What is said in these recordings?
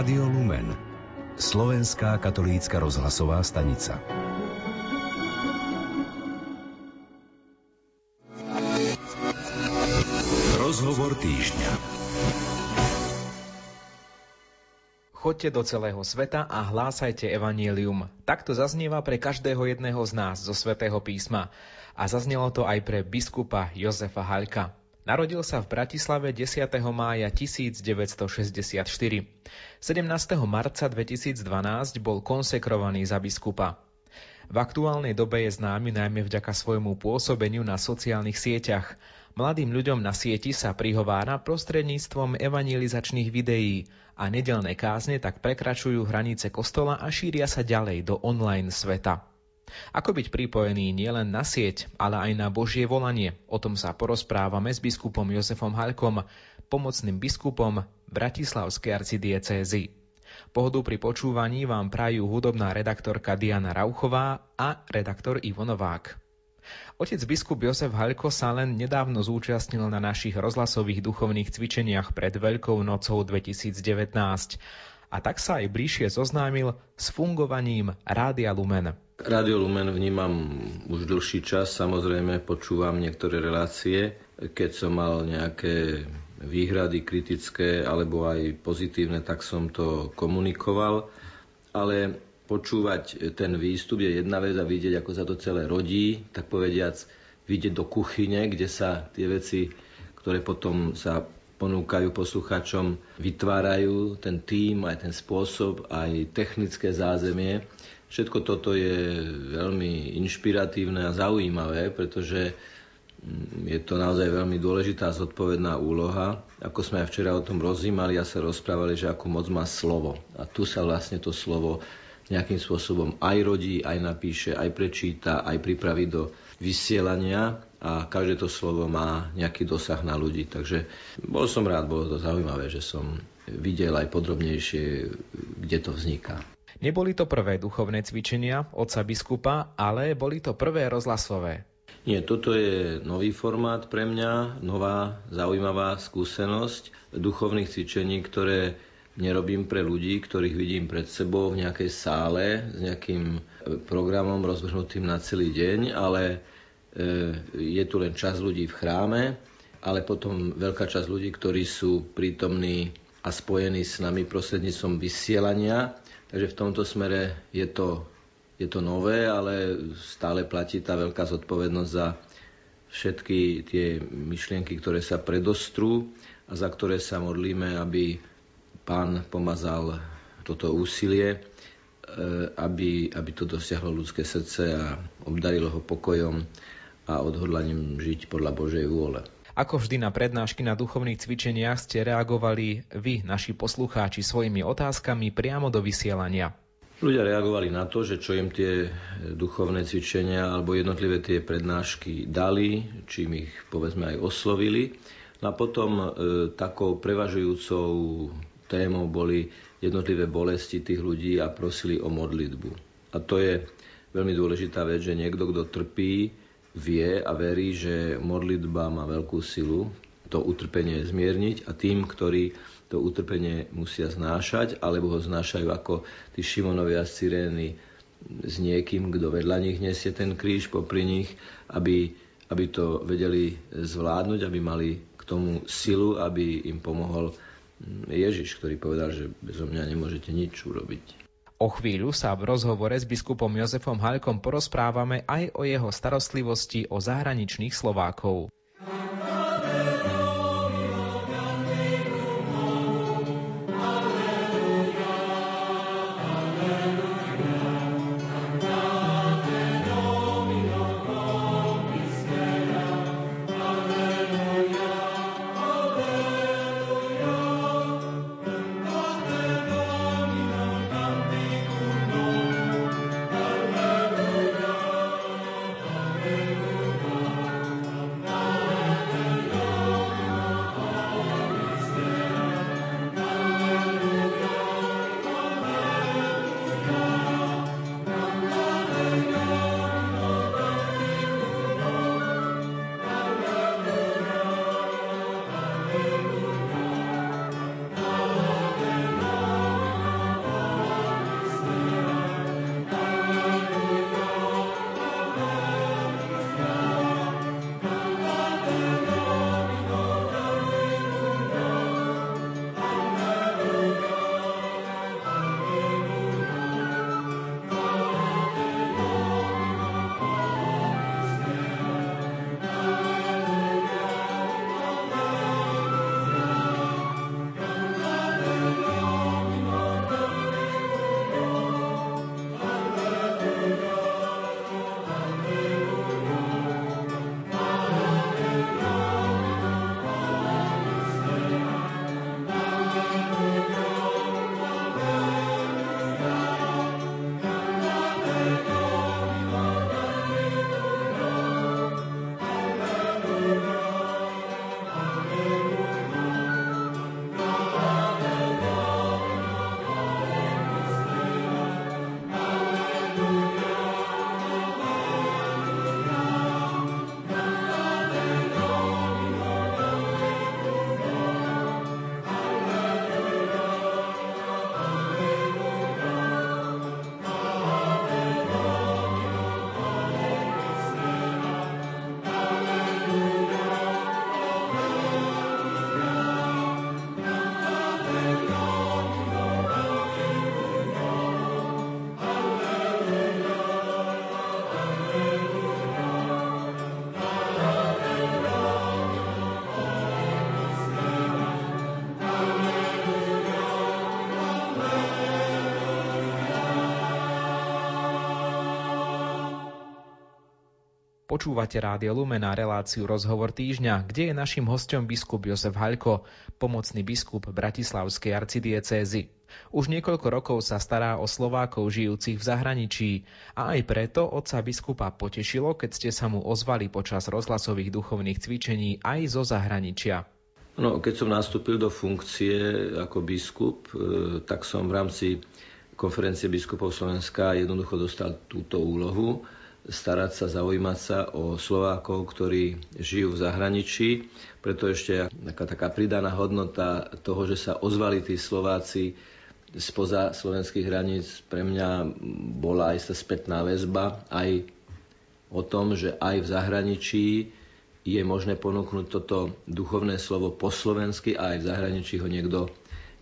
Rádio Lumen Slovenská katolícka rozhlasová stanica Rozhovor týždňa Choďte do celého sveta a hlásajte evanielium. Takto zaznieva pre každého jedného z nás zo svätého písma. A zaznelo to aj pre biskupa Jozefa Haľka. Narodil sa v Bratislave 10. mája 1964. 17. marca 2012 bol konsekrovaný za biskupa. V aktuálnej dobe je známy najmä vďaka svojmu pôsobeniu na sociálnych sieťach. Mladým ľuďom na sieti sa prihovára prostredníctvom evangelizačných videí a nedelné kázne tak prekračujú hranice kostola a šíria sa ďalej do online sveta. Ako byť pripojený nielen na sieť, ale aj na Božie volanie? O tom sa porozprávame s biskupom Jozefom Halkom, pomocným biskupom Bratislavskej arcidiecézy. Pohodu pri počúvaní vám prajú hudobná redaktorka Diana Rauchová a redaktor Ivo Novák. Otec biskup Jozef Halko sa len nedávno zúčastnil na našich rozhlasových duchovných cvičeniach pred Veľkou nocou 2019 a tak sa aj bližšie zoznámil s fungovaním Rádia Lumen. Rádio Lumen vnímam už dlhší čas, samozrejme počúvam niektoré relácie, keď som mal nejaké výhrady kritické alebo aj pozitívne, tak som to komunikoval, ale počúvať ten výstup je jedna vec a vidieť, ako sa to celé rodí, tak povediac vidieť do kuchyne, kde sa tie veci, ktoré potom sa ponúkajú posluchačom, vytvárajú ten tým, aj ten spôsob, aj technické zázemie. Všetko toto je veľmi inšpiratívne a zaujímavé, pretože mm, je to naozaj veľmi dôležitá zodpovedná úloha. Ako sme aj včera o tom rozímali a sa rozprávali, že akú moc má slovo. A tu sa vlastne to slovo nejakým spôsobom aj rodí, aj napíše, aj prečíta, aj pripraví do vysielania a každé to slovo má nejaký dosah na ľudí. Takže bol som rád, bolo to zaujímavé, že som videl aj podrobnejšie, kde to vzniká. Neboli to prvé duchovné cvičenia otca biskupa, ale boli to prvé rozhlasové. Nie, toto je nový formát pre mňa, nová zaujímavá skúsenosť duchovných cvičení, ktoré nerobím pre ľudí, ktorých vidím pred sebou v nejakej sále s nejakým programom rozvrhnutým na celý deň, ale je tu len čas ľudí v chráme, ale potom veľká časť ľudí, ktorí sú prítomní a spojení s nami prostredníctvom vysielania. Takže v tomto smere je to, je to nové, ale stále platí tá veľká zodpovednosť za všetky tie myšlienky, ktoré sa predostrú a za ktoré sa modlíme, aby pán pomazal toto úsilie, e, aby, aby to dosiahlo ľudské srdce a obdarilo ho pokojom a odhodlaním žiť podľa Božej vôle. Ako vždy na prednášky na duchovných cvičeniach ste reagovali vy, naši poslucháči, svojimi otázkami priamo do vysielania. Ľudia reagovali na to, že čo im tie duchovné cvičenia alebo jednotlivé tie prednášky dali, čím ich povedzme aj oslovili. No a potom e, takou prevažujúcou témou boli jednotlivé bolesti tých ľudí a prosili o modlitbu. A to je veľmi dôležitá vec, že niekto, kto trpí, vie a verí, že modlitba má veľkú silu to utrpenie zmierniť a tým, ktorí to utrpenie musia znášať, alebo ho znášajú ako tí Šimonovia z Cyrény s niekým, kto vedľa nich nesie ten kríž popri nich, aby, aby to vedeli zvládnuť, aby mali k tomu silu, aby im pomohol Ježiš, ktorý povedal, že bezo mňa nemôžete nič urobiť. O chvíľu sa v rozhovore s biskupom Jozefom Halkom porozprávame aj o jeho starostlivosti o zahraničných Slovákov. Počúvate Rádio Lumena reláciu Rozhovor týždňa, kde je našim hostom biskup Jozef Haľko, pomocný biskup Bratislavskej arcidiecézy. Už niekoľko rokov sa stará o Slovákov žijúcich v zahraničí a aj preto otca biskupa potešilo, keď ste sa mu ozvali počas rozhlasových duchovných cvičení aj zo zahraničia. No, keď som nastúpil do funkcie ako biskup, e, tak som v rámci konferencie biskupov Slovenska jednoducho dostal túto úlohu starať sa, zaujímať sa o Slovákov, ktorí žijú v zahraničí. Preto ešte taká, taká pridaná hodnota toho, že sa ozvali tí Slováci spoza slovenských hraníc, pre mňa bola aj sa spätná väzba, aj o tom, že aj v zahraničí je možné ponúknuť toto duchovné slovo po slovensky a aj v zahraničí ho niekto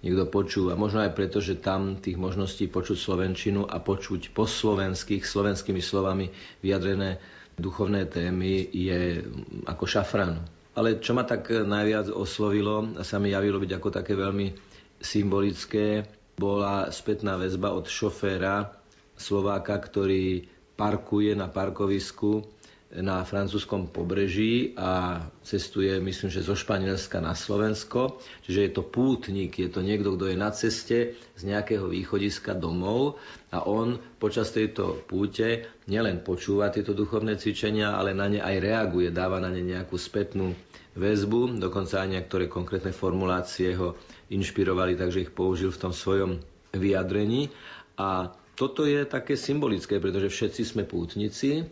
niekto počúva. Možno aj preto, že tam tých možností počuť slovenčinu a počuť po slovenských, slovenskými slovami vyjadrené duchovné témy je ako šafran. Ale čo ma tak najviac oslovilo a sa mi javilo byť ako také veľmi symbolické, bola spätná väzba od šoféra Slováka, ktorý parkuje na parkovisku na francúzskom pobreží a cestuje, myslím, že zo Španielska na Slovensko. Čiže je to pútnik, je to niekto, kto je na ceste z nejakého východiska domov a on počas tejto púte nielen počúva tieto duchovné cvičenia, ale na ne aj reaguje, dáva na ne nejakú spätnú väzbu, dokonca aj niektoré konkrétne formulácie ho inšpirovali, takže ich použil v tom svojom vyjadrení. A toto je také symbolické, pretože všetci sme pútnici,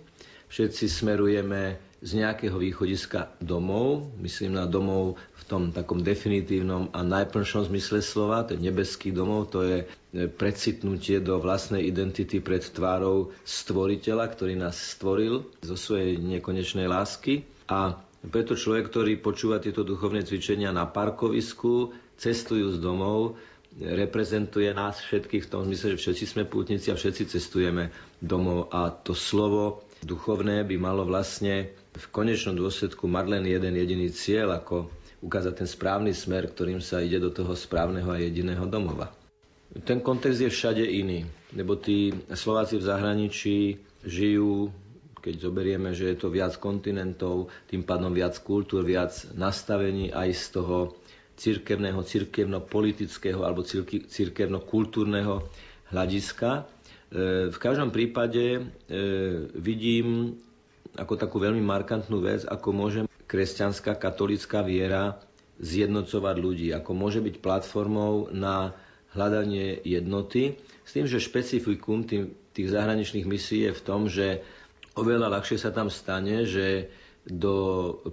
všetci smerujeme z nejakého východiska domov, myslím na domov v tom takom definitívnom a najplnšom zmysle slova, to je nebeský domov, to je e, precitnutie do vlastnej identity pred tvárou stvoriteľa, ktorý nás stvoril zo svojej nekonečnej lásky. A preto človek, ktorý počúva tieto duchovné cvičenia na parkovisku, cestujú z domov, reprezentuje nás všetkých v tom zmysle, že všetci sme pútnici a všetci cestujeme domov a to slovo duchovné by malo vlastne v konečnom dôsledku mať len jeden jediný cieľ, ako ukázať ten správny smer, ktorým sa ide do toho správneho a jediného domova. Ten kontext je všade iný, lebo tí Slováci v zahraničí žijú, keď zoberieme, že je to viac kontinentov, tým pádom viac kultúr, viac nastavení aj z toho cirkevného, cirkevno-politického alebo cirkevno-kultúrneho hľadiska. E, v každom prípade e, vidím ako takú veľmi markantnú vec, ako môže kresťanská katolická viera zjednocovať ľudí, ako môže byť platformou na hľadanie jednoty, s tým, že špecifikum tých zahraničných misií je v tom, že oveľa ľahšie sa tam stane, že do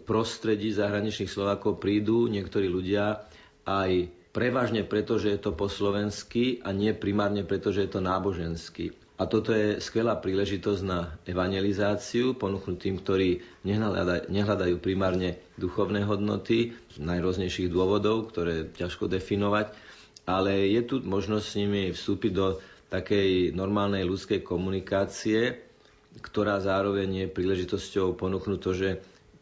prostredí zahraničných Slovákov prídu niektorí ľudia aj prevažne preto, že je to po slovensky a nie primárne preto, že je to náboženský. A toto je skvelá príležitosť na evangelizáciu, ponúknuť tým, ktorí nehľadajú primárne duchovné hodnoty z najrôznejších dôvodov, ktoré ťažko definovať, ale je tu možnosť s nimi vstúpiť do takej normálnej ľudskej komunikácie, ktorá zároveň je príležitosťou ponúknuť to, že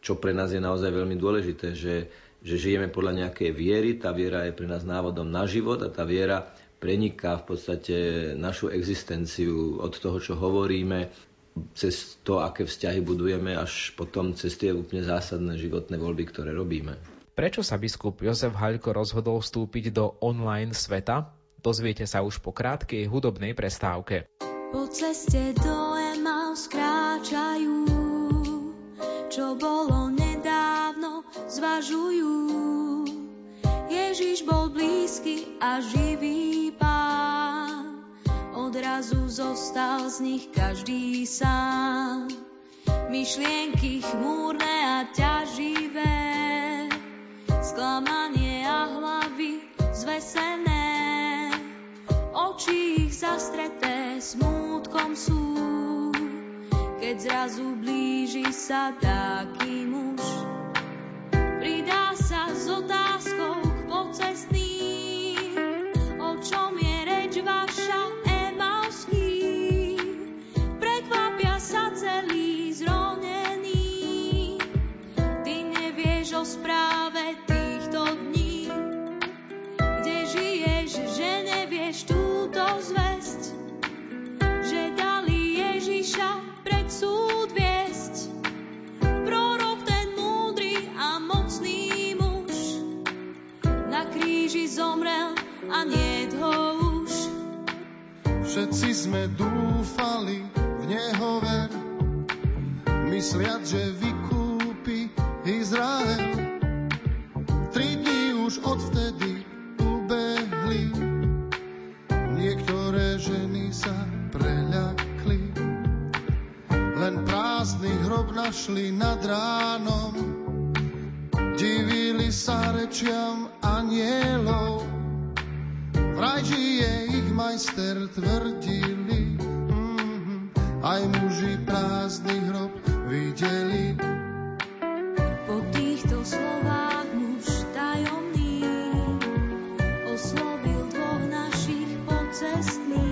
čo pre nás je naozaj veľmi dôležité, že že žijeme podľa nejakej viery, tá viera je pre nás návodom na život a tá viera preniká v podstate našu existenciu od toho, čo hovoríme, cez to, aké vzťahy budujeme, až potom cez tie úplne zásadné životné voľby, ktoré robíme. Prečo sa biskup Jozef Haľko rozhodol vstúpiť do online sveta? Dozviete sa už po krátkej hudobnej prestávke. Po ceste do Emaus kráčajú, čo bolo nedávno, zvažujú. Ježiš bol blízky a živý pán, odrazu zostal z nich každý sám. Myšlienky chmúrne a ťaživé, sklamanie a hlavy zvesené, oči ich zastreté smútkom sú keď zrazu blíži sa taký muž. Pridá sa s otázkou k pocestným, o čom zomrel a nie ho už. Všetci sme dúfali v neho ver, mysliať, že vykúpi Izrael. Tri dní už odvtedy ubehli, niektoré ženy sa preľakli. Len prázdny hrob našli nad ránom, divili sa rečiam anielov. Vraj žije ich majster tvrdili, mm-hmm, aj muži prázdny hrob videli. Po týchto slovách muž tajomný oslovil dvoch našich pocestných.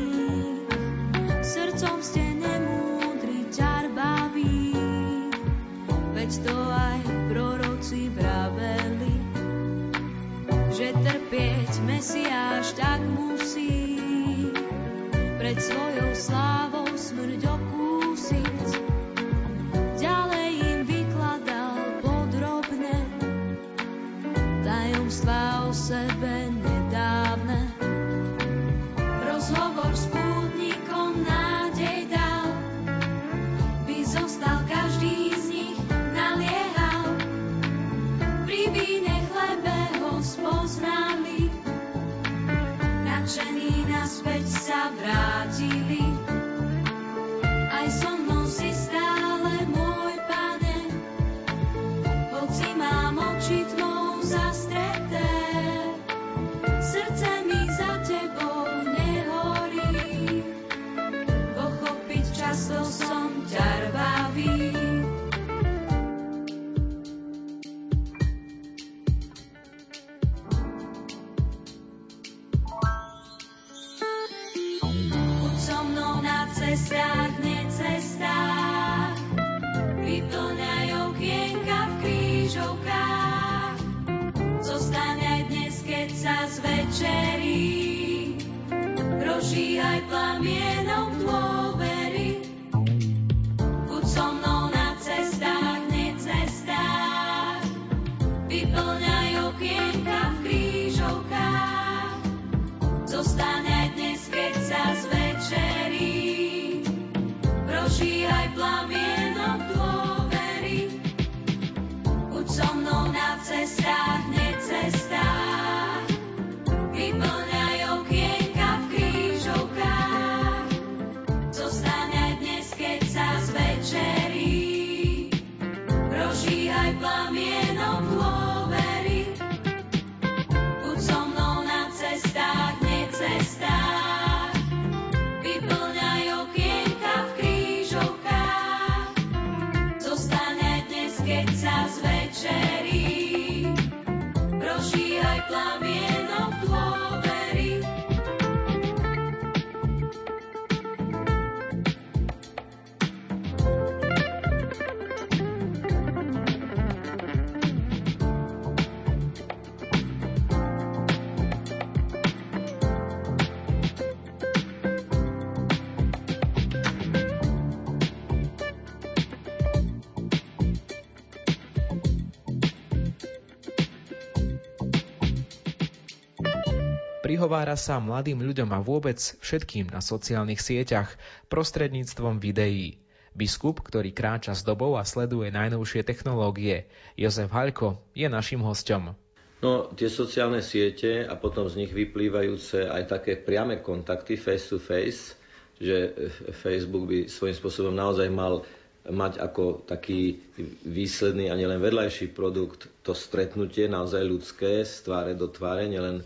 Prihovára sa mladým ľuďom a vôbec všetkým na sociálnych sieťach prostredníctvom videí. Biskup, ktorý kráča s dobou a sleduje najnovšie technológie, Jozef Haľko, je našim hostom. No, tie sociálne siete a potom z nich vyplývajúce aj také priame kontakty face to face, že Facebook by svojím spôsobom naozaj mal mať ako taký výsledný a nielen vedľajší produkt to stretnutie naozaj ľudské z tváre do tváre, nielen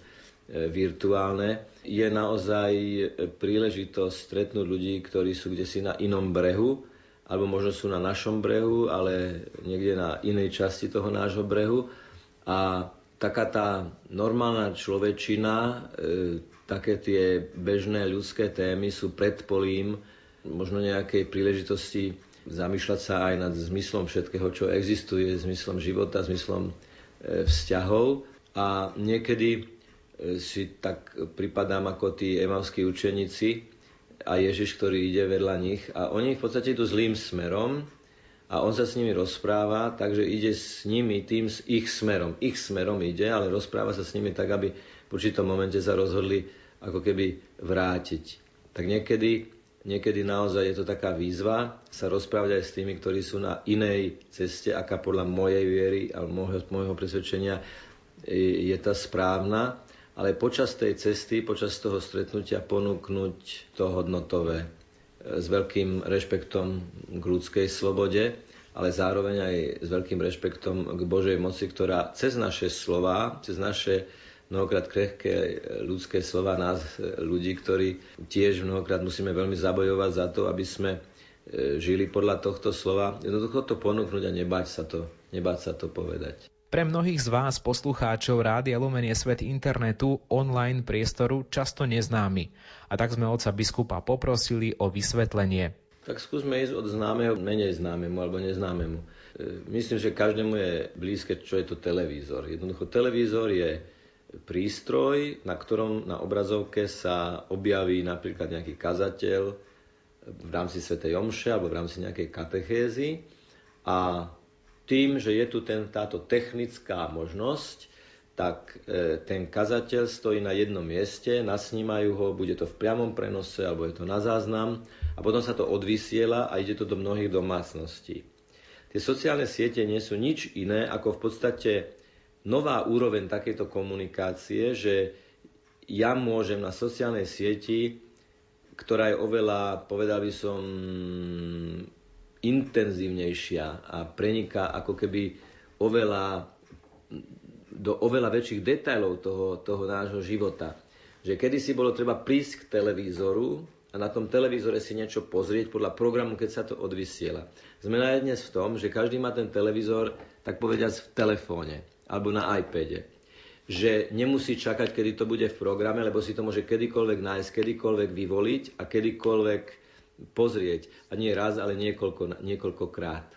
virtuálne, je naozaj príležitosť stretnúť ľudí, ktorí sú kde si na inom brehu, alebo možno sú na našom brehu, ale niekde na inej časti toho nášho brehu. A taká tá normálna človečina, e, také tie bežné ľudské témy sú predpolím možno nejakej príležitosti zamýšľať sa aj nad zmyslom všetkého, čo existuje, zmyslom života, zmyslom e, vzťahov. A niekedy e, si tak pripadám ako tí emavskí učeníci a Ježiš, ktorý ide vedľa nich. A oni v podstate idú zlým smerom a on sa s nimi rozpráva, takže ide s nimi tým s ich smerom. Ich smerom ide, ale rozpráva sa s nimi tak, aby v určitom momente sa rozhodli ako keby vrátiť. Tak niekedy niekedy naozaj je to taká výzva sa rozprávať aj s tými, ktorí sú na inej ceste, aká podľa mojej viery a môjho, môjho presvedčenia je tá správna, ale počas tej cesty, počas toho stretnutia ponúknuť to hodnotové s veľkým rešpektom k ľudskej slobode, ale zároveň aj s veľkým rešpektom k Božej moci, ktorá cez naše slova, cez naše mnohokrát krehké ľudské slova nás, ľudí, ktorí tiež mnohokrát musíme veľmi zabojovať za to, aby sme e, žili podľa tohto slova. Jednoducho to ponúknuť a nebať sa to, nebať sa to povedať. Pre mnohých z vás, poslucháčov Rádia Lumen je svet internetu, online priestoru často neznámy. A tak sme otca biskupa poprosili o vysvetlenie. Tak skúsme ísť od známeho menej známemu alebo neznámemu. E, myslím, že každému je blízke, čo je to televízor. Jednoducho televízor je prístroj, na ktorom na obrazovke sa objaví napríklad nejaký kazateľ v rámci Svetej Omše alebo v rámci nejakej katechézy a tým, že je tu ten, táto technická možnosť, tak e, ten kazateľ stojí na jednom mieste, nasnímajú ho, bude to v priamom prenose alebo je to na záznam a potom sa to odvysiela a ide to do mnohých domácností. Tie sociálne siete nie sú nič iné ako v podstate nová úroveň takejto komunikácie, že ja môžem na sociálnej sieti, ktorá je oveľa, povedal by som, intenzívnejšia a preniká ako keby oveľa, do oveľa väčších detajlov toho, toho nášho života. Že kedysi bolo treba prísť k televízoru a na tom televízore si niečo pozrieť podľa programu, keď sa to odvysiela. Zmena je dnes v tom, že každý má ten televízor, tak povediať, v telefóne alebo na iPade. Že nemusí čakať, kedy to bude v programe, lebo si to môže kedykoľvek nájsť, kedykoľvek vyvoliť a kedykoľvek pozrieť. A nie raz, ale niekoľko, niekoľkokrát.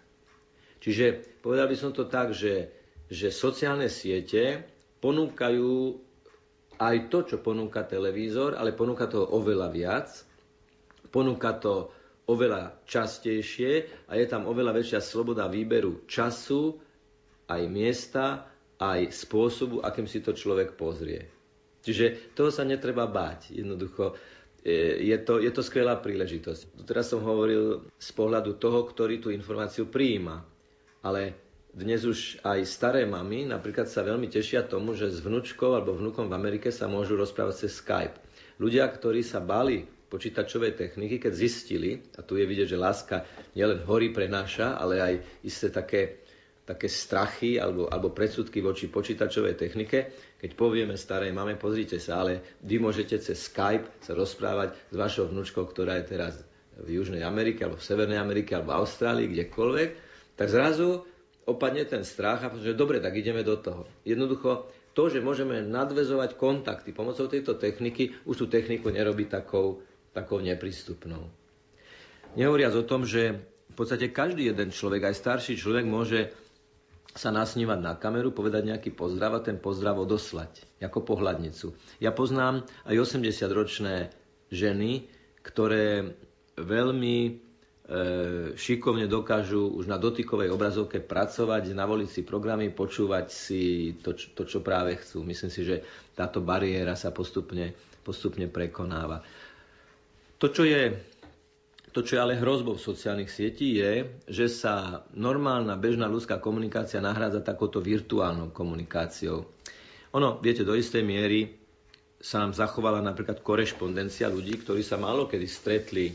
Čiže povedal by som to tak, že, že sociálne siete ponúkajú aj to, čo ponúka televízor, ale ponúka to oveľa viac. Ponúka to oveľa častejšie a je tam oveľa väčšia sloboda výberu času, aj miesta, aj spôsobu, akým si to človek pozrie. Čiže toho sa netreba báť. Jednoducho je to, je to skvelá príležitosť. Teraz som hovoril z pohľadu toho, ktorý tú informáciu prijíma. Ale dnes už aj staré mamy napríklad sa veľmi tešia tomu, že s vnúčkou alebo vnúkom v Amerike sa môžu rozprávať cez Skype. Ľudia, ktorí sa bali počítačovej techniky, keď zistili, a tu je vidieť, že láska nielen horí prenáša, ale aj isté také také strachy alebo, alebo predsudky voči počítačovej technike, keď povieme starej mame, pozrite sa, ale vy môžete cez Skype sa rozprávať s vašou vnúčkou, ktorá je teraz v Južnej Amerike, alebo v Severnej Amerike, alebo v Austrálii, kdekoľvek, tak zrazu opadne ten strach a že dobre, tak ideme do toho. Jednoducho to, že môžeme nadvezovať kontakty pomocou tejto techniky, už tú techniku nerobí takou, takou neprístupnou. Nehovoriac o tom, že v podstate každý jeden človek, aj starší človek, môže sa nasnívať na kameru, povedať nejaký pozdrav a ten pozdrav odoslať, ako pohľadnicu. Ja poznám aj 80-ročné ženy, ktoré veľmi e, šikovne dokážu už na dotykovej obrazovke pracovať, navoliť si programy, počúvať si to, to, čo práve chcú. Myslím si, že táto bariéra sa postupne, postupne prekonáva. To, čo je to, čo je ale hrozbou sociálnych sietí, je, že sa normálna, bežná ľudská komunikácia nahrádza takouto virtuálnou komunikáciou. Ono, viete, do istej miery sa nám zachovala napríklad korešpondencia ľudí, ktorí sa málo kedy stretli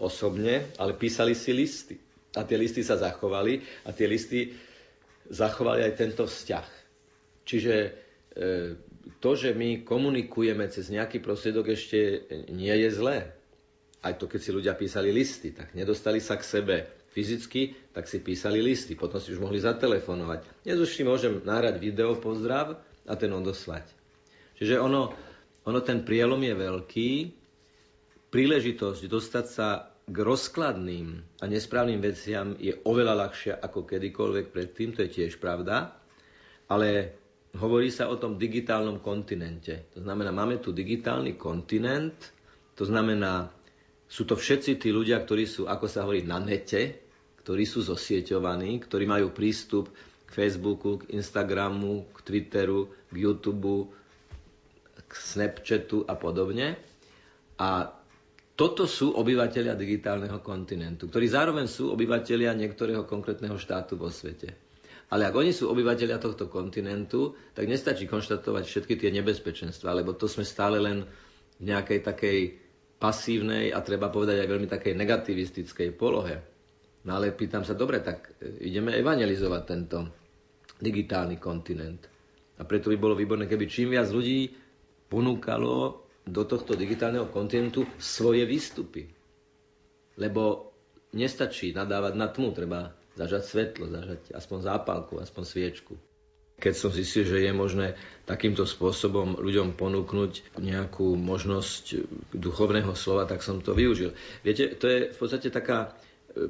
osobne, ale písali si listy. A tie listy sa zachovali a tie listy zachovali aj tento vzťah. Čiže e, to, že my komunikujeme cez nejaký prostriedok, ešte nie je zlé aj to, keď si ľudia písali listy, tak nedostali sa k sebe fyzicky, tak si písali listy, potom si už mohli zatelefonovať. Dnes už si môžem nahrať video pozdrav a ten odoslať. Čiže ono, ono ten prielom je veľký, príležitosť dostať sa k rozkladným a nesprávnym veciam je oveľa ľahšia ako kedykoľvek predtým, to je tiež pravda, ale hovorí sa o tom digitálnom kontinente. To znamená, máme tu digitálny kontinent, to znamená, sú to všetci tí ľudia, ktorí sú, ako sa hovorí, na nete, ktorí sú zosieťovaní, ktorí majú prístup k Facebooku, k Instagramu, k Twitteru, k YouTube, k Snapchatu a podobne. A toto sú obyvateľia digitálneho kontinentu, ktorí zároveň sú obyvateľia niektorého konkrétneho štátu vo svete. Ale ak oni sú obyvateľia tohto kontinentu, tak nestačí konštatovať všetky tie nebezpečenstva, lebo to sme stále len v nejakej takej pasívnej a treba povedať aj veľmi takej negativistickej polohe. No ale pýtam sa, dobre, tak e, ideme evangelizovať tento digitálny kontinent. A preto by bolo výborné, keby čím viac ľudí ponúkalo do tohto digitálneho kontinentu svoje výstupy. Lebo nestačí nadávať na tmu, treba zažať svetlo, zažať aspoň zápalku, aspoň sviečku. Keď som zistil, že je možné takýmto spôsobom ľuďom ponúknuť nejakú možnosť duchovného slova, tak som to využil. Viete, to je v podstate taká,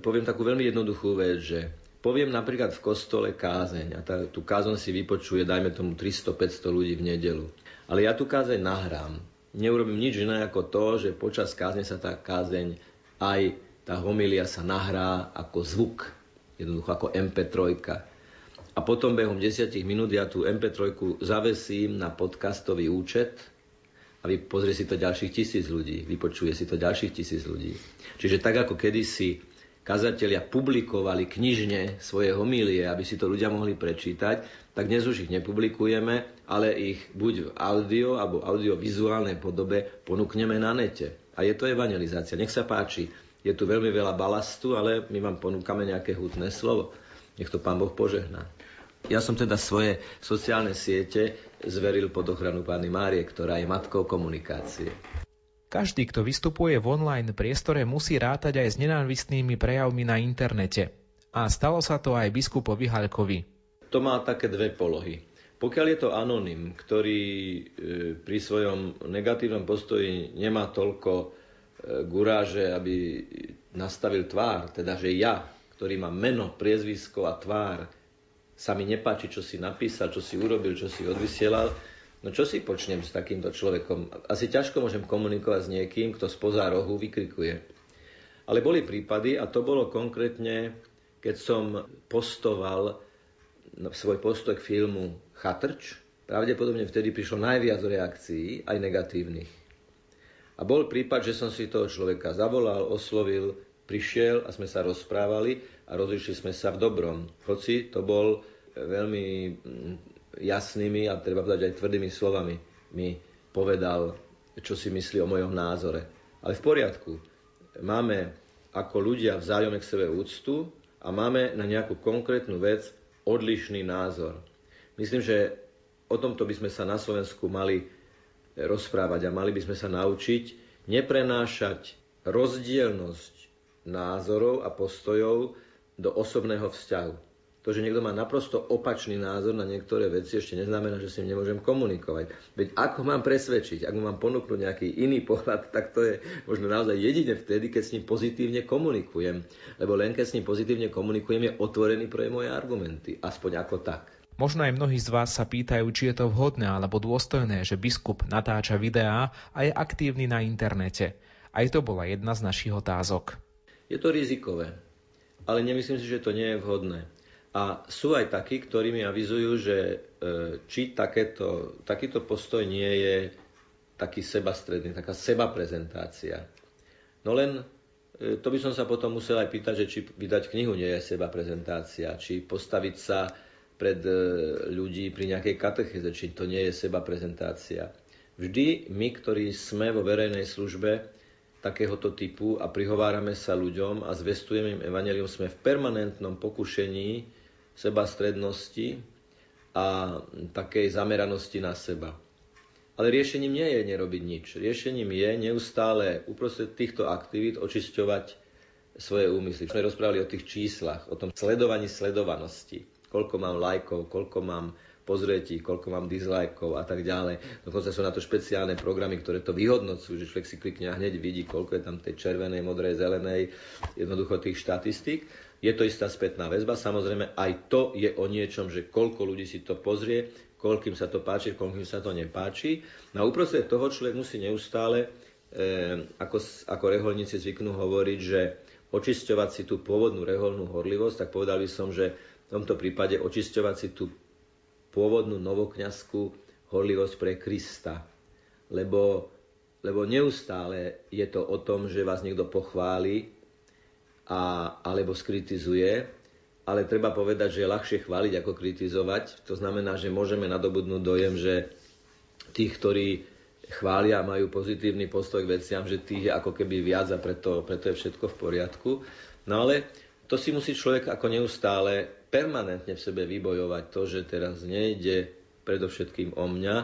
poviem takú veľmi jednoduchú vec, že poviem napríklad v kostole kázeň a tá, tú kázeň si vypočuje, dajme tomu 300-500 ľudí v nedelu. Ale ja tú kázeň nahrám. Neurobím nič iné ako to, že počas kázne sa tá kázeň aj tá homilia sa nahrá ako zvuk jednoducho ako MP3. A potom behom 10 minút ja tú MP3 zavesím na podcastový účet a pozrie si to ďalších tisíc ľudí, vypočuje si to ďalších tisíc ľudí. Čiže tak ako kedysi kazatelia publikovali knižne svoje homílie, aby si to ľudia mohli prečítať, tak dnes už ich nepublikujeme, ale ich buď v audio alebo audiovizuálnej podobe ponúkneme na nete. A je to evangelizácia. Nech sa páči, je tu veľmi veľa balastu, ale my vám ponúkame nejaké hutné slovo. Nech to Pán Boh požehná. Ja som teda svoje sociálne siete zveril pod ochranu Pány Márie, ktorá je matkou komunikácie. Každý, kto vystupuje v online priestore, musí rátať aj s nenávistnými prejavmi na internete. A stalo sa to aj biskupovi Halkovi. To má také dve polohy. Pokiaľ je to anonym, ktorý e, pri svojom negatívnom postoji nemá toľko guráže, aby nastavil tvár, teda že ja, ktorý mám meno, priezvisko a tvár, sa mi nepáči, čo si napísal, čo si urobil, čo si odvysielal, no čo si počnem s takýmto človekom? Asi ťažko môžem komunikovať s niekým, kto spoza rohu vykrikuje. Ale boli prípady, a to bolo konkrétne, keď som postoval svoj postoj k filmu Chatrč, pravdepodobne vtedy prišlo najviac reakcií, aj negatívnych. A bol prípad, že som si toho človeka zavolal, oslovil, prišiel a sme sa rozprávali a rozišli sme sa v dobrom. Hoci to bol veľmi mm, jasnými a treba povedať aj tvrdými slovami mi povedal, čo si myslí o mojom názore. Ale v poriadku. Máme ako ľudia vzájomne k sebe úctu a máme na nejakú konkrétnu vec odlišný názor. Myslím, že o tomto by sme sa na Slovensku mali rozprávať a mali by sme sa naučiť neprenášať rozdielnosť názorov a postojov do osobného vzťahu. To, že niekto má naprosto opačný názor na niektoré veci, ešte neznamená, že s ním nemôžem komunikovať. Veď ako mám presvedčiť, ak mu mám ponúknuť nejaký iný pohľad, tak to je možno naozaj jedine vtedy, keď s ním pozitívne komunikujem. Lebo len keď s ním pozitívne komunikujem, je otvorený pre moje argumenty. Aspoň ako tak. Možno aj mnohí z vás sa pýtajú, či je to vhodné alebo dôstojné, že biskup natáča videá a je aktívny na internete. Aj to bola jedna z našich otázok. Je to rizikové, ale nemyslím si, že to nie je vhodné. A sú aj takí, ktorí mi avizujú, že e, či takéto, takýto postoj nie je taký sebastredný, taká seba prezentácia. No len e, to by som sa potom musel aj pýtať, že či vydať knihu nie je seba prezentácia, či postaviť sa pred e, ľudí pri nejakej katecheze, či to nie je seba prezentácia. Vždy my, ktorí sme vo verejnej službe takéhoto typu a prihovárame sa ľuďom a zvestujeme im evanelium, sme v permanentnom pokušení seba strednosti a takej zameranosti na seba. Ale riešením nie je nerobiť nič. Riešením je neustále uprostred týchto aktivít očisťovať svoje úmysly. Sme rozprávali o tých číslach, o tom sledovaní sledovanosti koľko mám lajkov, koľko mám pozretí, koľko mám dislajkov a tak ďalej. Dokonca sú na to špeciálne programy, ktoré to vyhodnocujú, že človek si klikne a hneď vidí, koľko je tam tej červenej, modrej, zelenej, jednoducho tých štatistík. Je to istá spätná väzba, samozrejme aj to je o niečom, že koľko ľudí si to pozrie, koľkým sa to páči, koľkým sa to nepáči. Na no uprostred toho človek musí neustále, e, ako, ako reholníci zvyknú hovoriť, že očisťovať si tú pôvodnú reholnú horlivosť, tak povedal by som, že v tomto prípade očisťovať si tú pôvodnú novokňazskú horlivosť pre Krista. Lebo lebo neustále je to o tom, že vás niekto pochváli a, alebo skritizuje, ale treba povedať, že je ľahšie chváliť ako kritizovať. To znamená, že môžeme nadobudnúť dojem, že tých, ktorí chvália a majú pozitívny postoj k veciam, že tých je ako keby viac a preto, preto je všetko v poriadku. No ale to si musí človek ako neustále permanentne v sebe vybojovať to, že teraz nejde predovšetkým o mňa,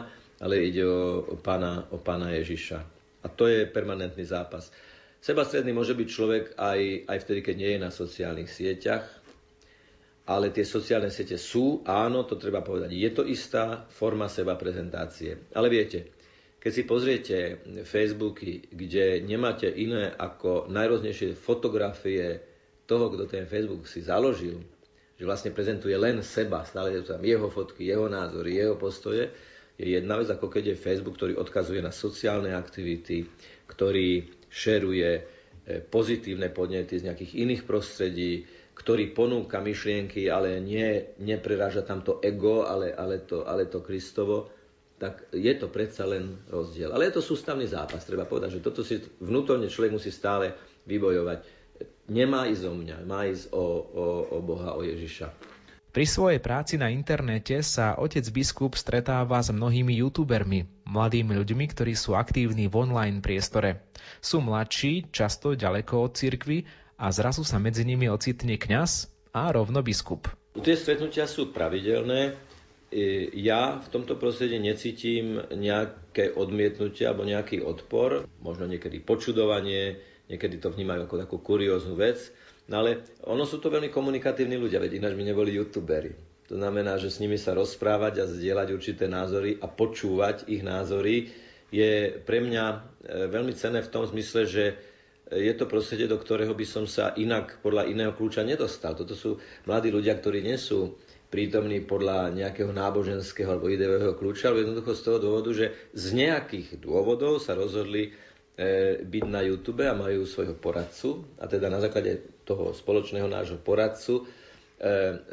ale ide o, o, pána, o pána Ježiša. A to je permanentný zápas. Sebastredný môže byť človek aj, aj vtedy, keď nie je na sociálnych sieťach, ale tie sociálne siete sú, áno, to treba povedať, je to istá forma seba prezentácie. Ale viete, keď si pozriete Facebooky, kde nemáte iné ako najrôznejšie fotografie toho, kto ten Facebook si založil, že vlastne prezentuje len seba, stále sú tam jeho fotky, jeho názory, jeho postoje, je jedna vec, ako keď je Facebook, ktorý odkazuje na sociálne aktivity, ktorý šeruje e, pozitívne podnety z nejakých iných prostredí, ktorý ponúka myšlienky, ale nie, nepreráža tam to ego, ale, ale, to, ale to Kristovo, tak je to predsa len rozdiel. Ale je to sústavný zápas, treba povedať, že toto si vnútorne človek musí stále vybojovať. Nemá ísť o mňa, má ísť o, o, o Boha, o Ježiša. Pri svojej práci na internete sa otec biskup stretáva s mnohými youtubermi, mladými ľuďmi, ktorí sú aktívni v online priestore. Sú mladší, často ďaleko od cirkvy a zrazu sa medzi nimi ocitne kňaz a rovno biskup. Tie stretnutia sú pravidelné. Ja v tomto prostredí necítim nejaké odmietnutie alebo nejaký odpor, možno niekedy počudovanie, niekedy to vnímajú ako takú kurióznu vec, No ale ono sú to veľmi komunikatívni ľudia, veď ináč by neboli youtuberi. To znamená, že s nimi sa rozprávať a zdieľať určité názory a počúvať ich názory je pre mňa e, veľmi cenné v tom zmysle, že je to prostredie, do ktorého by som sa inak podľa iného kľúča nedostal. Toto sú mladí ľudia, ktorí nie sú prítomní podľa nejakého náboženského alebo ideového kľúča, ale jednoducho z toho dôvodu, že z nejakých dôvodov sa rozhodli E, byť na YouTube a majú svojho poradcu a teda na základe toho spoločného nášho poradcu e,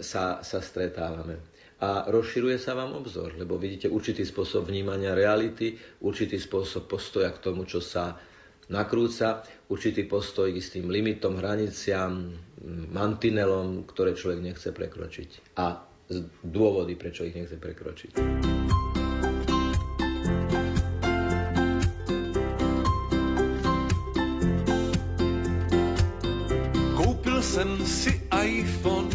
sa, sa stretávame. A rozširuje sa vám obzor, lebo vidíte určitý spôsob vnímania reality, určitý spôsob postoja k tomu, čo sa nakrúca, určitý postoj k istým limitom, hraniciam, mantinelom, ktoré človek nechce prekročiť. A dôvody, prečo ich nechce prekročiť. Jsem si iPhone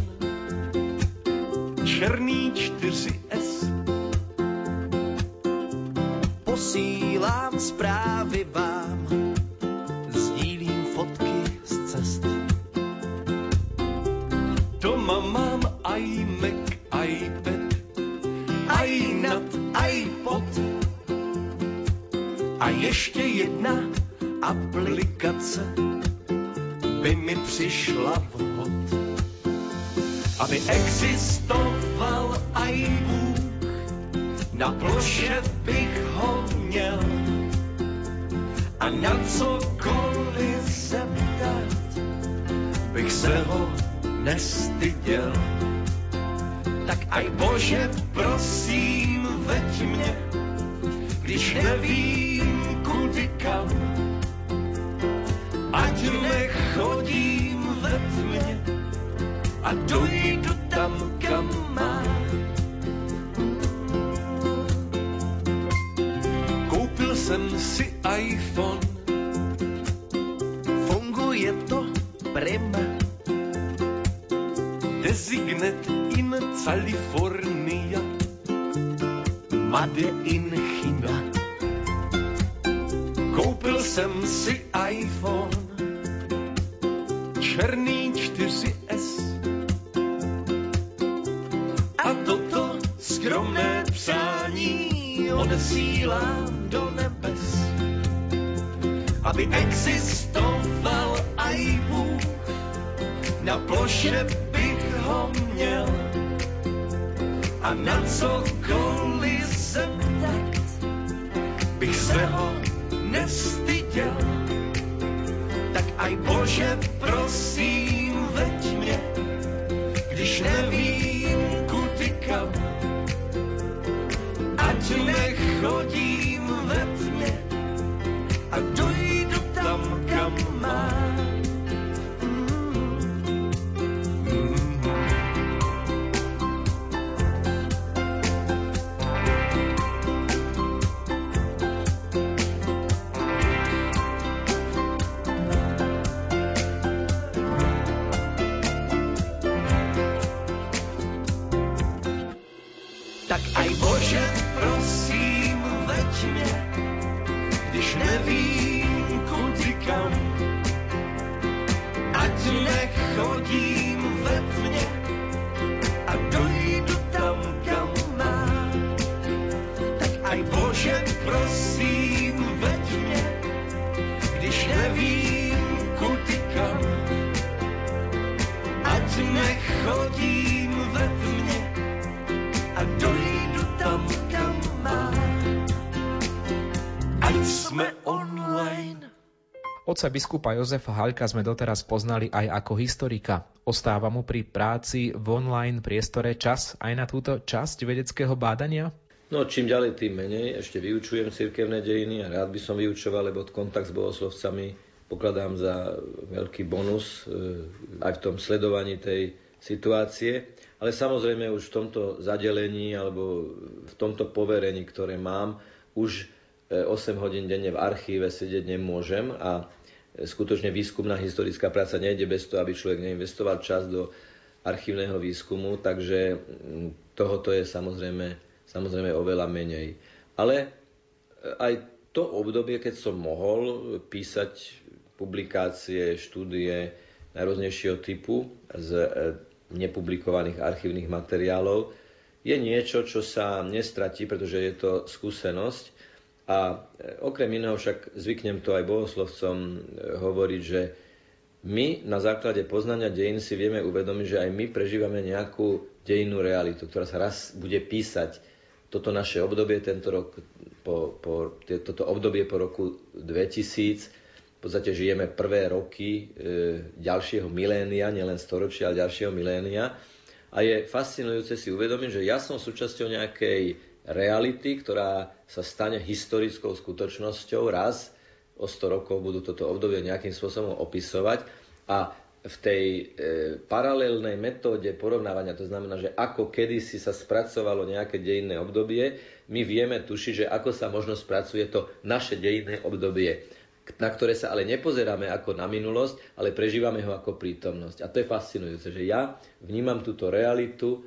černý 4S. Posílám zprávy vám, sdílím fotky z cest. Doma mám iMac, iPad, iNat, iPod a ještě jedna aplikace by mi přišla vhod. Aby existoval aj Bůh, na ploše bych ho měl a na cokoliv se ptát, bych se ho nestyděl. Tak aj Bože, prosím, veď mě, když nevím, kudy kam, ať nechodím ve tmě a dojdu tam, kam aby existoval aj Bůh, na ploše bych ho měl a na cokoliv se ptat, bych se ho nestyděl. Tak aj Bože, prosím, veď mě, když nevím kudy kam. Ať nechodím Otca biskupa Jozefa Halka sme doteraz poznali aj ako historika. Ostáva mu pri práci v online priestore čas aj na túto časť vedeckého bádania? No čím ďalej, tým menej. Ešte vyučujem cirkevné dejiny a rád by som vyučoval, lebo kontakt s bohoslovcami pokladám za veľký bonus e, aj v tom sledovaní tej situácie. Ale samozrejme už v tomto zadelení alebo v tomto poverení, ktoré mám, už e, 8 hodín denne v archíve sedieť nemôžem a e, skutočne výskumná historická práca nejde bez toho, aby človek neinvestoval čas do archívneho výskumu, takže mm, tohoto je samozrejme, samozrejme oveľa menej. Ale e, aj to obdobie, keď som mohol písať publikácie, štúdie najrôznejšieho typu z e, nepublikovaných archívnych materiálov, je niečo, čo sa nestratí, pretože je to skúsenosť. A e, okrem iného však zvyknem to aj bohoslovcom e, hovoriť, že my na základe poznania dejín si vieme uvedomiť, že aj my prežívame nejakú dejinnú realitu, ktorá sa raz bude písať. Toto naše obdobie, tento rok, po, po, toto obdobie po roku 2000, v podstate žijeme prvé roky e, ďalšieho milénia, nielen storočia, ale ďalšieho milénia. A je fascinujúce si uvedomiť, že ja som súčasťou nejakej reality, ktorá sa stane historickou skutočnosťou. Raz o 100 rokov budú toto obdobie nejakým spôsobom opisovať. A v tej e, paralelnej metóde porovnávania, to znamená, že ako kedysi sa spracovalo nejaké dejinné obdobie, my vieme tušiť, že ako sa možno spracuje to naše dejinné obdobie na ktoré sa ale nepozeráme ako na minulosť, ale prežívame ho ako prítomnosť. A to je fascinujúce, že ja vnímam túto realitu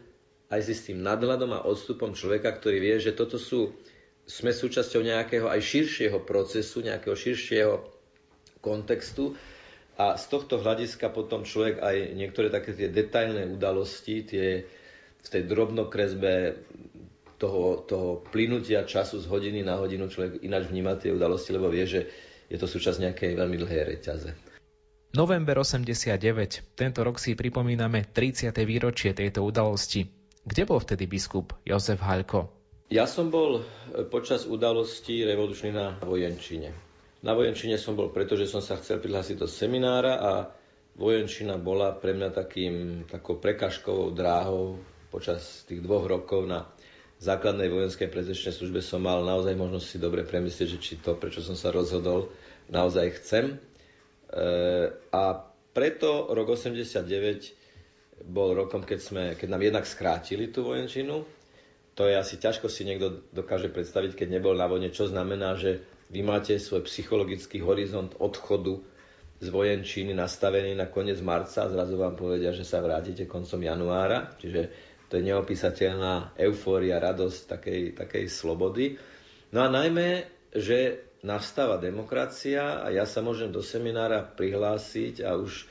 aj s tým nadhľadom a odstupom človeka, ktorý vie, že toto sú, sme súčasťou nejakého aj širšieho procesu, nejakého širšieho kontextu a z tohto hľadiska potom človek aj niektoré také tie detailné udalosti, tie v tej drobnokresbe toho, toho plynutia času z hodiny na hodinu človek ináč vníma tie udalosti, lebo vie, že je to súčasť nejakej veľmi dlhej reťaze. November 89. Tento rok si pripomíname 30. výročie tejto udalosti. Kde bol vtedy biskup Jozef Halko? Ja som bol e, počas udalostí revolučný na Vojenčine. Na Vojenčine som bol, pretože som sa chcel prihlásiť do seminára a Vojenčina bola pre mňa takým, takou prekažkovou dráhou počas tých dvoch rokov na základnej vojenskej prezidečnej službe som mal naozaj možnosť si dobre premyslieť, že či to, prečo som sa rozhodol, naozaj chcem. E, a preto rok 89 bol rokom, keď, sme, keď nám jednak skrátili tú vojenčinu. To je asi ťažko si niekto dokáže predstaviť, keď nebol na vojne, čo znamená, že vy máte svoj psychologický horizont odchodu z vojenčiny nastavený na koniec marca a zrazu vám povedia, že sa vrátite koncom januára. Čiže to je neopísateľná eufória, radosť takej, takej slobody. No a najmä, že nastáva demokracia a ja sa môžem do seminára prihlásiť a už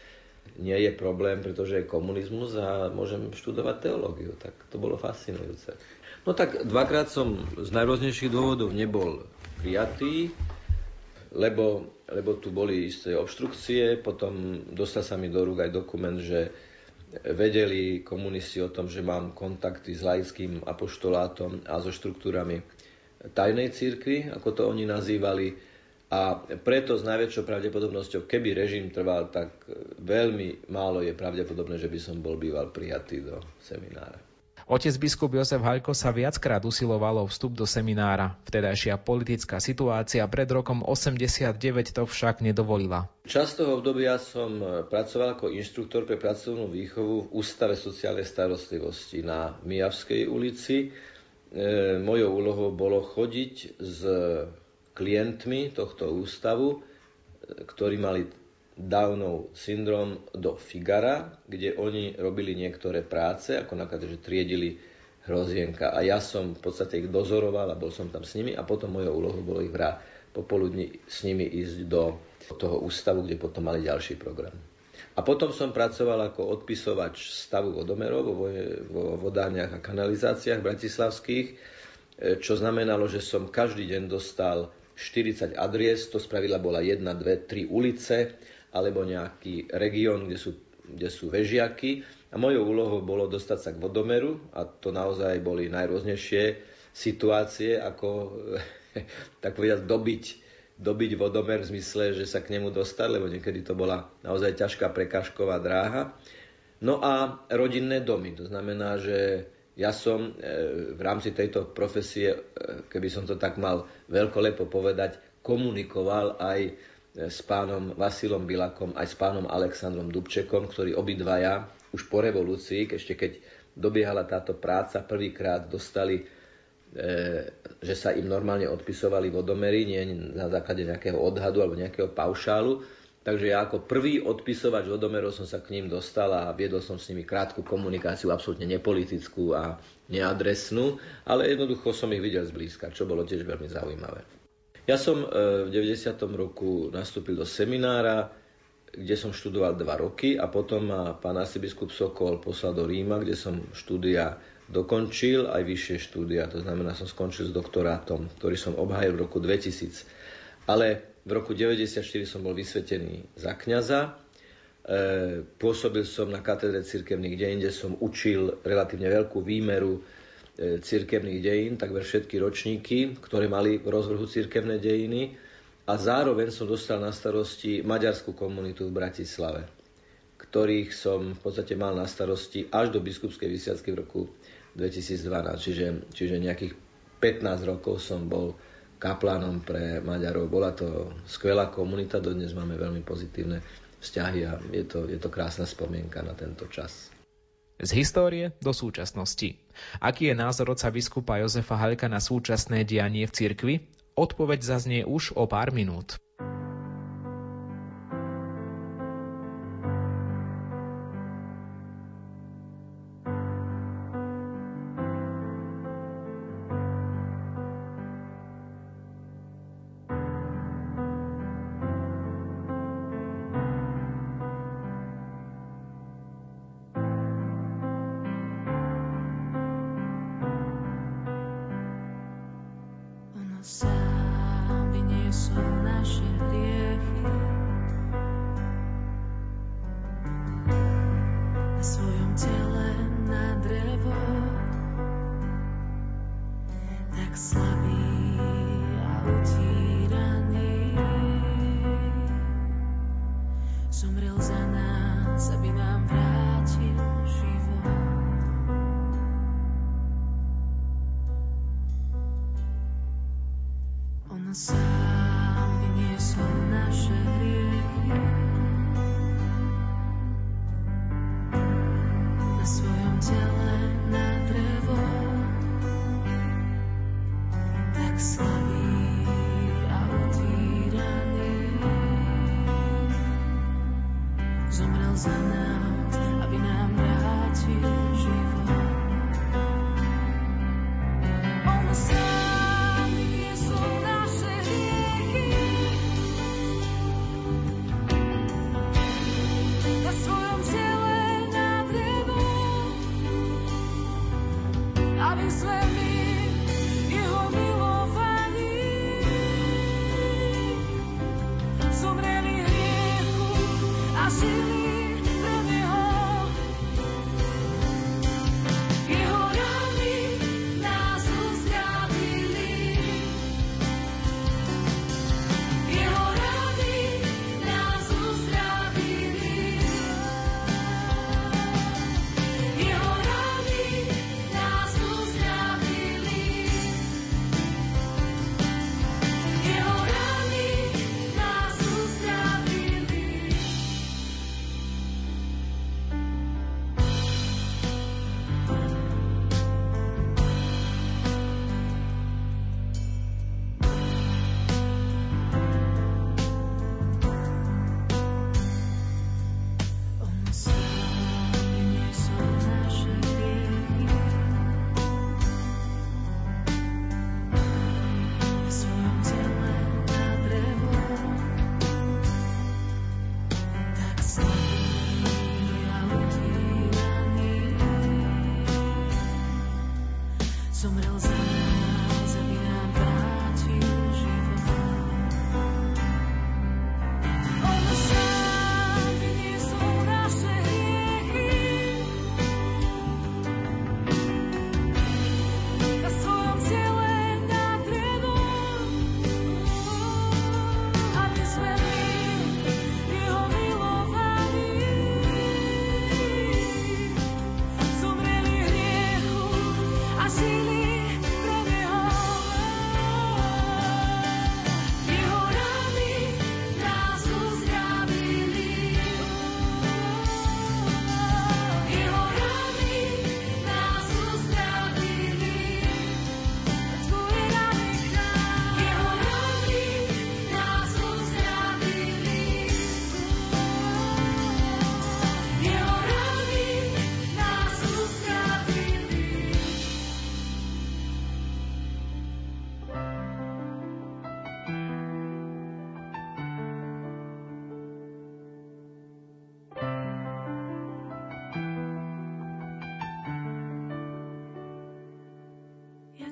nie je problém, pretože je komunizmus a môžem študovať teológiu. Tak to bolo fascinujúce. No tak dvakrát som z najrôznejších dôvodov nebol prijatý, lebo, lebo tu boli isté obštrukcie, potom dostal sa mi do rúk aj dokument, že vedeli komunisti o tom, že mám kontakty s laickým apoštolátom a so štruktúrami tajnej církvy, ako to oni nazývali. A preto s najväčšou pravdepodobnosťou, keby režim trval, tak veľmi málo je pravdepodobné, že by som bol býval prijatý do seminára. Otec biskup Jozef Haľko sa viackrát usilovalo vstup do seminára. Vtedajšia politická situácia pred rokom 89 to však nedovolila. Čas toho obdobia som pracoval ako inštruktor pre pracovnú výchovu v Ústave sociálnej starostlivosti na Mijavskej ulici. E, mojou úlohou bolo chodiť s klientmi tohto ústavu, e, ktorí mali Downov syndrom do Figara, kde oni robili niektoré práce, ako napríklad, že triedili hrozienka. A ja som v podstate ich dozoroval a bol som tam s nimi a potom mojou úlohou bolo ich vrá popoludní s nimi ísť do toho ústavu, kde potom mali ďalší program. A potom som pracoval ako odpisovač stavu vodomerov vo, vo vodániach a kanalizáciách bratislavských, e, čo znamenalo, že som každý deň dostal 40 adries, to spravila bola jedna, dve, tri ulice, alebo nejaký región, kde sú, kde sú vežiaky. A mojou úlohou bolo dostať sa k vodomeru a to naozaj boli najrôznejšie situácie, ako tak povedať dobiť dobiť vodomer v zmysle, že sa k nemu dostať, lebo niekedy to bola naozaj ťažká prekážková dráha. No a rodinné domy, to znamená, že ja som e, v rámci tejto profesie, e, keby som to tak mal veľkolepo povedať, komunikoval aj e, s pánom Vasilom Bilakom, aj s pánom Alexandrom Dubčekom, ktorí obidvaja už po revolúcii, ešte keď dobiehala táto práca, prvýkrát dostali že sa im normálne odpisovali vodomery, nie na základe nejakého odhadu alebo nejakého paušálu. Takže ja ako prvý odpisovač vodomerov som sa k ním dostal a viedol som s nimi krátku komunikáciu, absolútne nepolitickú a neadresnú, ale jednoducho som ich videl zblízka, čo bolo tiež veľmi zaujímavé. Ja som e, v 90. roku nastúpil do seminára, kde som študoval dva roky a potom ma pán arcibiskup Sokol poslal do Ríma, kde som štúdia dokončil aj vyššie štúdia, to znamená, som skončil s doktorátom, ktorý som obhajil v roku 2000. Ale v roku 1994 som bol vysvetený za kňaza, e, pôsobil som na katedre cirkevných dejín, kde som učil relatívne veľkú výmeru e, cirkevných dejín, takmer všetky ročníky, ktoré mali v rozvrhu cirkevné dejiny. A zároveň som dostal na starosti maďarskú komunitu v Bratislave, ktorých som v podstate mal na starosti až do biskupskej vysiacky v roku 2012, čiže, čiže nejakých 15 rokov som bol kaplánom pre Maďarov. Bola to skvelá komunita, dodnes máme veľmi pozitívne vzťahy a je to, je to krásna spomienka na tento čas. Z histórie do súčasnosti. Aký je názor oca biskupa Jozefa Halka na súčasné dianie v cirkvi? Odpoveď zaznie už o pár minút. Books.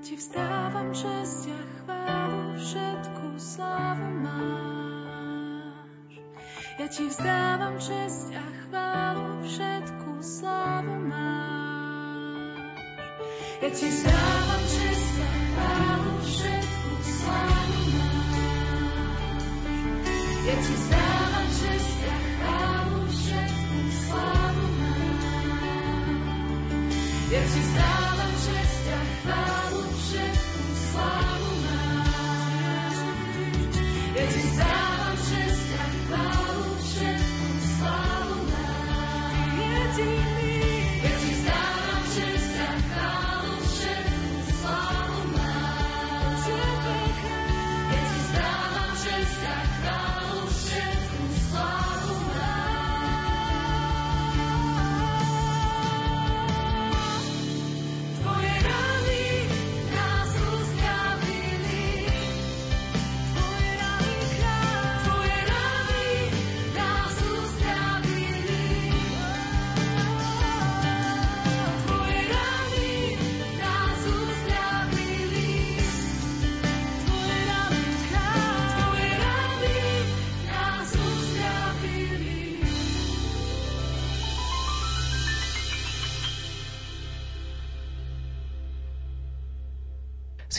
Ti vzdávam česť a chválu, všetku slávu máš. Ja ti vzdávam česť a chválu, všetku slávu máš. Ja ti vzdávam česť a chválu, všetku slávu máš. Ja ti vzdávam česť a chválu, všetku slávu máš. Ja ti vzdávam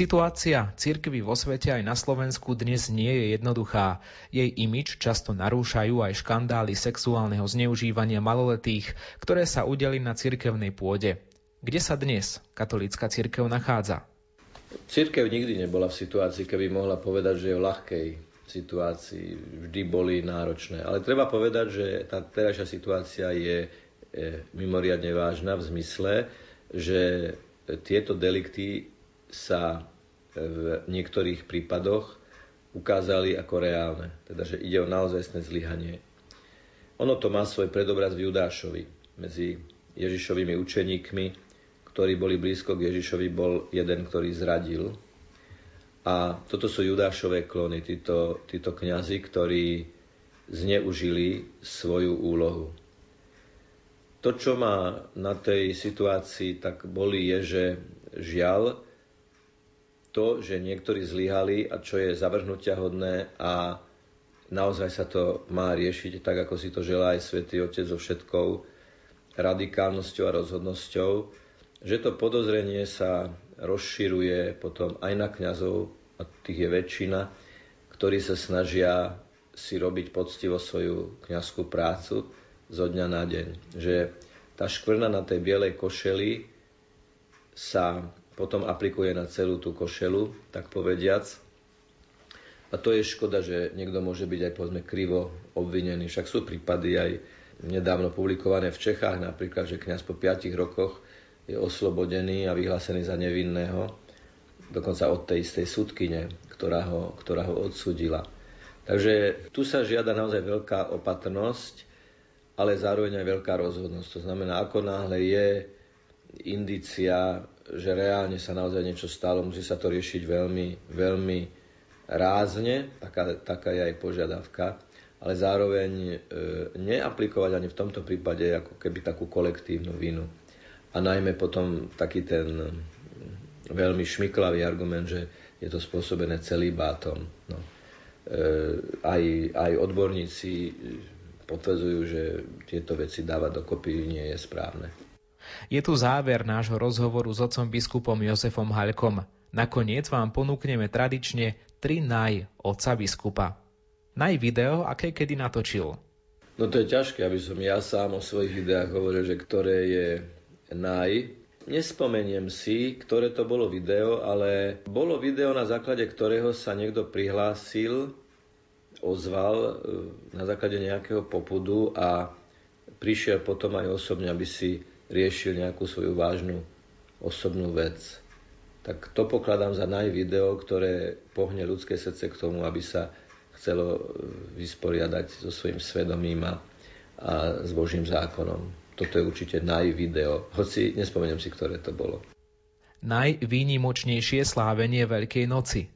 Situácia cirkvy vo svete aj na Slovensku dnes nie je jednoduchá. Jej imič často narúšajú aj škandály sexuálneho zneužívania maloletých, ktoré sa udeli na cirkevnej pôde. Kde sa dnes katolícka cirkev nachádza? Církev nikdy nebola v situácii, keby mohla povedať, že je v ľahkej situácii. Vždy boli náročné. Ale treba povedať, že tá terajšia situácia je e, mimoriadne vážna v zmysle, že tieto delikty sa v niektorých prípadoch ukázali ako reálne. Teda, že ide o naozajstné zlyhanie. Ono to má svoj predobraz v Judášovi. Medzi Ježišovými učeníkmi, ktorí boli blízko k Ježišovi, bol jeden, ktorý zradil. A toto sú Judášové klony, títo, títo kňazi, ktorí zneužili svoju úlohu. To, čo ma na tej situácii tak boli, je, že žiaľ, to, že niektorí zlyhali a čo je zavrhnutia hodné a naozaj sa to má riešiť tak, ako si to želá aj Svetý Otec so všetkou radikálnosťou a rozhodnosťou, že to podozrenie sa rozširuje potom aj na kňazov, a tých je väčšina, ktorí sa snažia si robiť poctivo svoju kňazskú prácu zo dňa na deň. Že tá škvrna na tej bielej košeli sa potom aplikuje na celú tú košelu, tak povediac. A to je škoda, že niekto môže byť aj povedzme krivo obvinený. Však sú prípady aj nedávno publikované v Čechách, napríklad, že kňaz po 5 rokoch je oslobodený a vyhlásený za nevinného, dokonca od tej istej súdkyne, ktorá ho, ktorá ho odsudila. Takže tu sa žiada naozaj veľká opatrnosť, ale zároveň aj veľká rozhodnosť. To znamená, ako náhle je indícia, že reálne sa naozaj niečo stalo, musí sa to riešiť veľmi, veľmi rázne, taká, taká je aj požiadavka, ale zároveň e, neaplikovať ani v tomto prípade ako keby takú kolektívnu vinu. A najmä potom taký ten veľmi šmiklavý argument, že je to spôsobené celibátom. No. E, aj, aj odborníci potvrdzujú, že tieto veci dávať dokopy nie je správne. Je tu záver nášho rozhovoru s otcom biskupom Jozefom Halkom. Nakoniec vám ponúkneme tradične tri naj otca biskupa. Naj video, aké kedy natočil. No to je ťažké, aby som ja sám o svojich videách hovoril, že ktoré je naj. Nespomeniem si, ktoré to bolo video, ale bolo video, na základe ktorého sa niekto prihlásil, ozval e, na základe nejakého popudu a prišiel potom aj osobne, aby si riešil nejakú svoju vážnu osobnú vec. Tak to pokladám za naj video, ktoré pohne ľudské srdce k tomu, aby sa chcelo vysporiadať so svojím svedomím a, a s Božím zákonom. Toto je určite naj video, hoci nespomeniem si, ktoré to bolo. Najvýnimočnejšie slávenie Veľkej noci.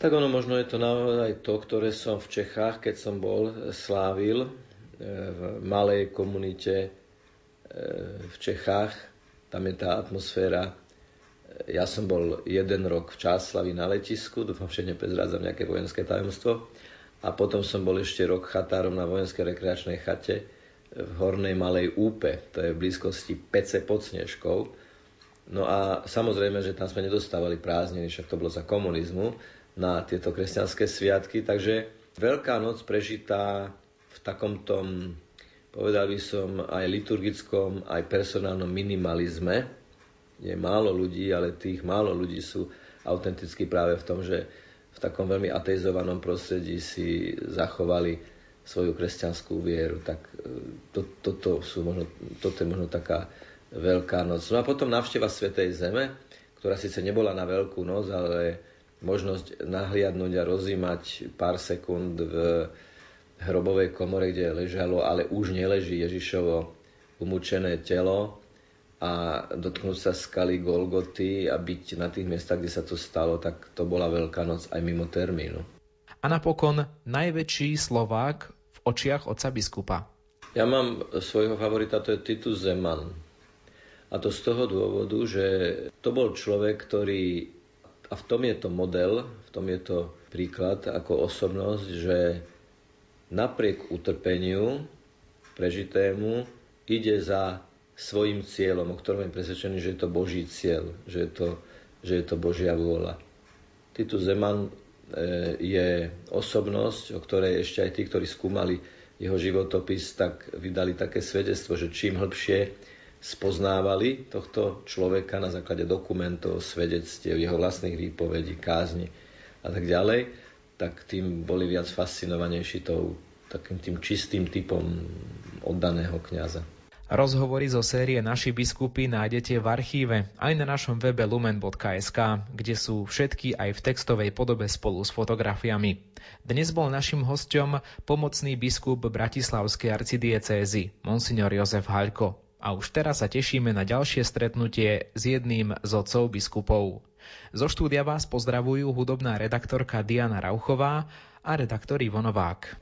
Tak ono možno je to naozaj to, ktoré som v Čechách, keď som bol, slávil e, v malej komunite v Čechách, tam je tá atmosféra. Ja som bol jeden rok v Čáslavi na letisku, dúfam, že neprezrádzam nejaké vojenské tajomstvo. A potom som bol ešte rok chatárom na vojenskej rekreačnej chate v Hornej Malej Úpe, to je v blízkosti Pece pod Snežkou. No a samozrejme, že tam sme nedostávali prázdniny, však to bolo za komunizmu, na tieto kresťanské sviatky, takže Veľká noc prežitá v takom tom povedal by som, aj liturgickom, aj personálnom minimalizme. Je málo ľudí, ale tých málo ľudí sú autenticky práve v tom, že v takom veľmi ateizovanom prostredí si zachovali svoju kresťanskú vieru. Tak e, to, toto, sú možno, toto je možno taká veľká noc. No a potom návšteva Svetej Zeme, ktorá síce nebola na veľkú noc, ale možnosť nahliadnúť a rozímať pár sekúnd v hrobovej komore, kde ležalo, ale už neleží Ježišovo umúčené telo a dotknúť sa skaly Golgoty a byť na tých miestach, kde sa to stalo, tak to bola Veľká noc aj mimo termínu. A napokon najväčší Slovák v očiach otca biskupa. Ja mám svojho favorita, to je Titus Zeman. A to z toho dôvodu, že to bol človek, ktorý, a v tom je to model, v tom je to príklad ako osobnosť, že napriek utrpeniu prežitému ide za svojim cieľom, o ktorom je presvedčený, že je to Boží cieľ, že je to, že je to Božia vôľa. Titus Zeman e, je osobnosť, o ktorej ešte aj tí, ktorí skúmali jeho životopis, tak vydali také svedectvo, že čím hĺbšie spoznávali tohto človeka na základe dokumentov, svedectiev, jeho vlastných výpovedí, kázni a tak ďalej, tak tým boli viac fascinovanejší tou takým tým čistým typom oddaného kňaza. Rozhovory zo série Naši biskupy nájdete v archíve aj na našom webe lumen.sk, kde sú všetky aj v textovej podobe spolu s fotografiami. Dnes bol našim hostom pomocný biskup Bratislavskej arcidiecézy, monsignor Jozef Haľko. A už teraz sa tešíme na ďalšie stretnutie s jedným z otcov biskupov. Zo štúdia vás pozdravujú hudobná redaktorka Diana Rauchová a redaktor Ivo Novák.